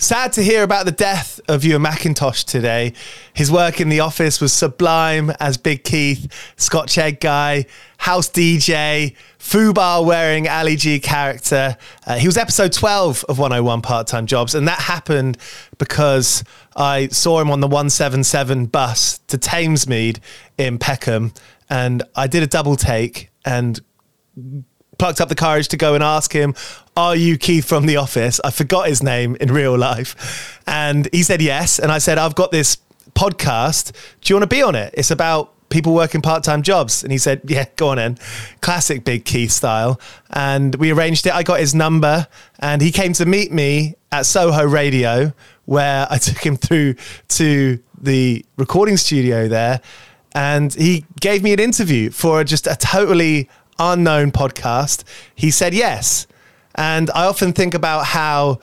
Sad to hear about the death of Ewen MacIntosh today. His work in the office was sublime as Big Keith, Scotch Egg Guy, House DJ, Fubar wearing Ali G character. Uh, he was episode 12 of 101 Part Time Jobs, and that happened because I saw him on the 177 bus to Thamesmead in Peckham, and I did a double take and plucked up the courage to go and ask him, Are you Keith from The Office? I forgot his name in real life. And he said yes. And I said, I've got this podcast. Do you want to be on it? It's about people working part time jobs. And he said, Yeah, go on in. Classic Big Keith style. And we arranged it. I got his number and he came to meet me at Soho Radio, where I took him through to the recording studio there. And he gave me an interview for just a totally unknown podcast. He said yes. And I often think about how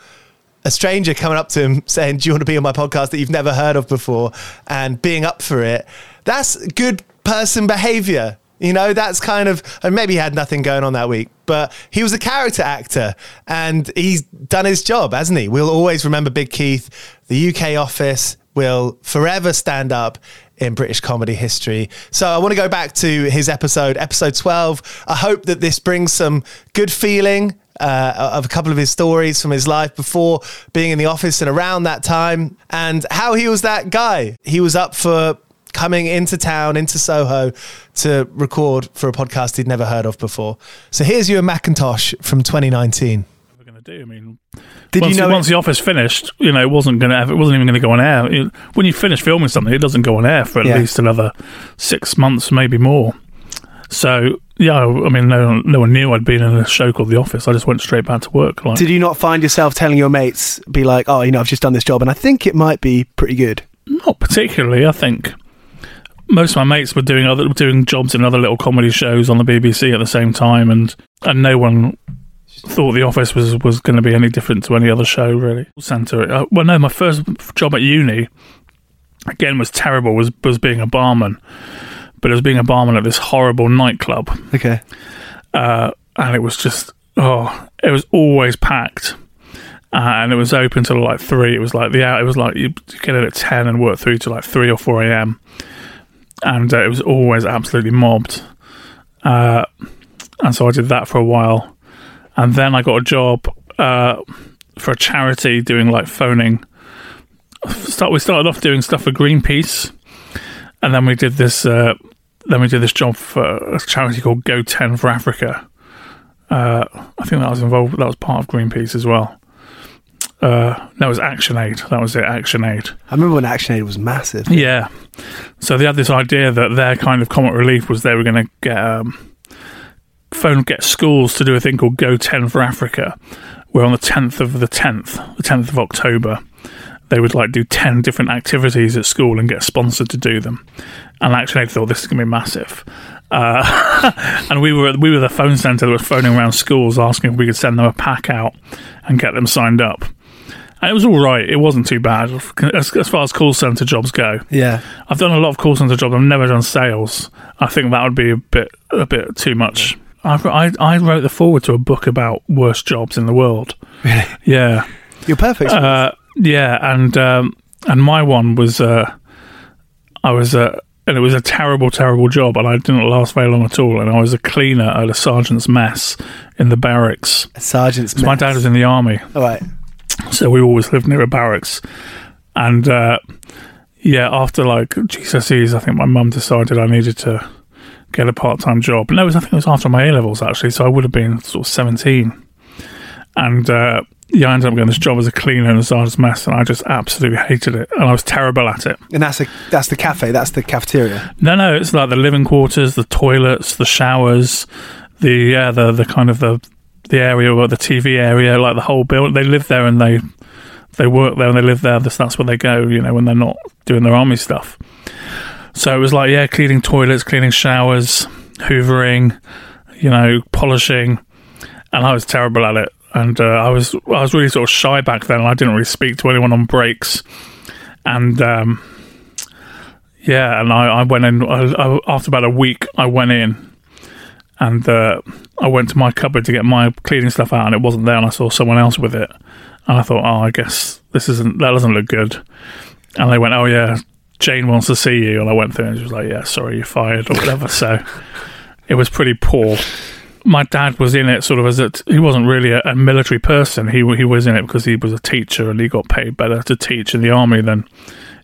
a stranger coming up to him saying, Do you want to be on my podcast that you've never heard of before? And being up for it. That's good person behavior You know, that's kind of, and maybe he had nothing going on that week, but he was a character actor and he's done his job, hasn't he? We'll always remember Big Keith, the UK office will forever stand up in British comedy history. So I want to go back to his episode, episode 12. I hope that this brings some good feeling uh, of a couple of his stories from his life before being in the office and around that time, and how he was that guy. He was up for coming into town, into Soho to record for a podcast he'd never heard of before. So here's Ewen MacIntosh from 2019. We're going to do. I mean, Did once, you know once it- the office finished, you know, it wasn't going to. It wasn't even going to go on air. It- when you finish filming something, it doesn't go on air for at Yeah. least another six months, maybe more. So yeah, I mean, no, no one knew I'd been in a show called The Office. I just went straight back to work. Like, Did you not find yourself telling your mates, be like, oh, you know, I've just done this job and I think it might be pretty good? Not particularly. I think most of my mates were doing other doing jobs in other little comedy shows on the BBC at the same time, and and no one thought The Office was was going to be any different to any other show really. Centre. Uh, well, no, my first job at uni again was terrible. Was was being a barman, but it was being a barman at this horrible nightclub Okay. uh, and it was just oh, it was always packed, uh, and it was open till like three. It was like the hour. It was like you get in at ten and work through to like three or four a.m. And uh, it was always absolutely mobbed, uh, and so I did that for a while, and then I got a job uh, for a charity doing like phoning. Start we started off doing stuff for Greenpeace, and then we did this. Uh, then we did this job for a charity called Go Ten for Africa. Uh, I think that was involved. That was part of Greenpeace as well. Uh, that was Action Aid. That was it. Action Aid. I remember when Action Aid was massive. Yeah. So they had this idea that their kind of comic relief was they were going to get um, phone get schools to do a thing called Go Ten for Africa, where on the tenth of the tenth, the tenth of October, they would like do ten different activities at school and get sponsored to do them. And actually, Aid thought this is going to be massive. Uh, and we were we were the phone centre that was phoning around schools asking if we could send them a pack out and get them signed up. And it was all right. It wasn't too bad as, as far as call centre jobs go. Yeah. I've done a lot of call centre jobs. I've never done sales. I think that would be a bit a bit too much. I, I, I wrote the forward to a book about worst jobs in the world. Really? Yeah, You're perfect. uh, yeah, and um, and my one was uh, I was uh, and it was a terrible, terrible job, and I didn't last very long at all. And I was a cleaner at a sergeant's mess in the barracks. Sergeant's My dad was in the army, All right. so we always lived near a barracks. And uh, yeah, after like GCSEs, I think my mum decided I needed to get a part-time job. No, it was, I think it was after my A levels actually, so I would have been sort of seventeen. And uh, yeah, I ended up getting this job as a cleaner in a sergeant's mess, and I just absolutely hated it, and I was terrible at it. And that's a that's the cafe. That's the cafeteria. No, no, it's like the living quarters, the toilets, the showers, the yeah, the the kind of the the area or the TV area, like the whole building. They live there and they they work there and they live there. That's that's where they go, you know, when they're not doing their army stuff. So it was like yeah, cleaning toilets, cleaning showers, hoovering, you know, polishing, and I was terrible at it. And uh, I was I was really sort of shy back then, and I didn't really speak to anyone on breaks. And um, yeah, and I, I went in I, I, after about a week. I went in, and uh, I went to my cupboard to get my cleaning stuff out, and it wasn't there. And I saw someone else with it, and I thought, oh, I guess this isn't that doesn't look good. And they went, oh yeah, Jane wants to see you, and I went through, and she was like, yeah, sorry, you're fired or whatever. so it was pretty poor. My dad was in it sort of as a he wasn't really a, a military person. He he was in it because he was a teacher and he got paid better to teach in the army than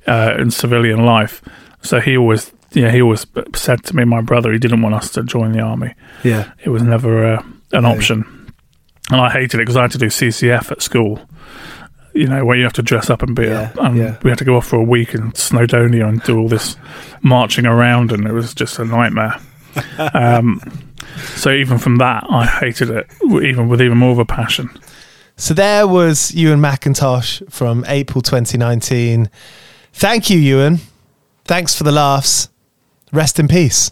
uh, in civilian life. So he always, yeah, he always said to me, my brother, he didn't want us to join the army. Yeah. It was never uh, an option, and I hated it because I had to do CCF at school. You know, where you have to dress up and be, Yeah, and yeah. we had to go off for a week in Snowdonia and do all this marching around, and it was just a nightmare. um, so even from that, I hated it, even with even more of a passion. So there was Ewen MacIntosh from April 2019. Thank you, Ewen. Thanks for the laughs. Rest in peace.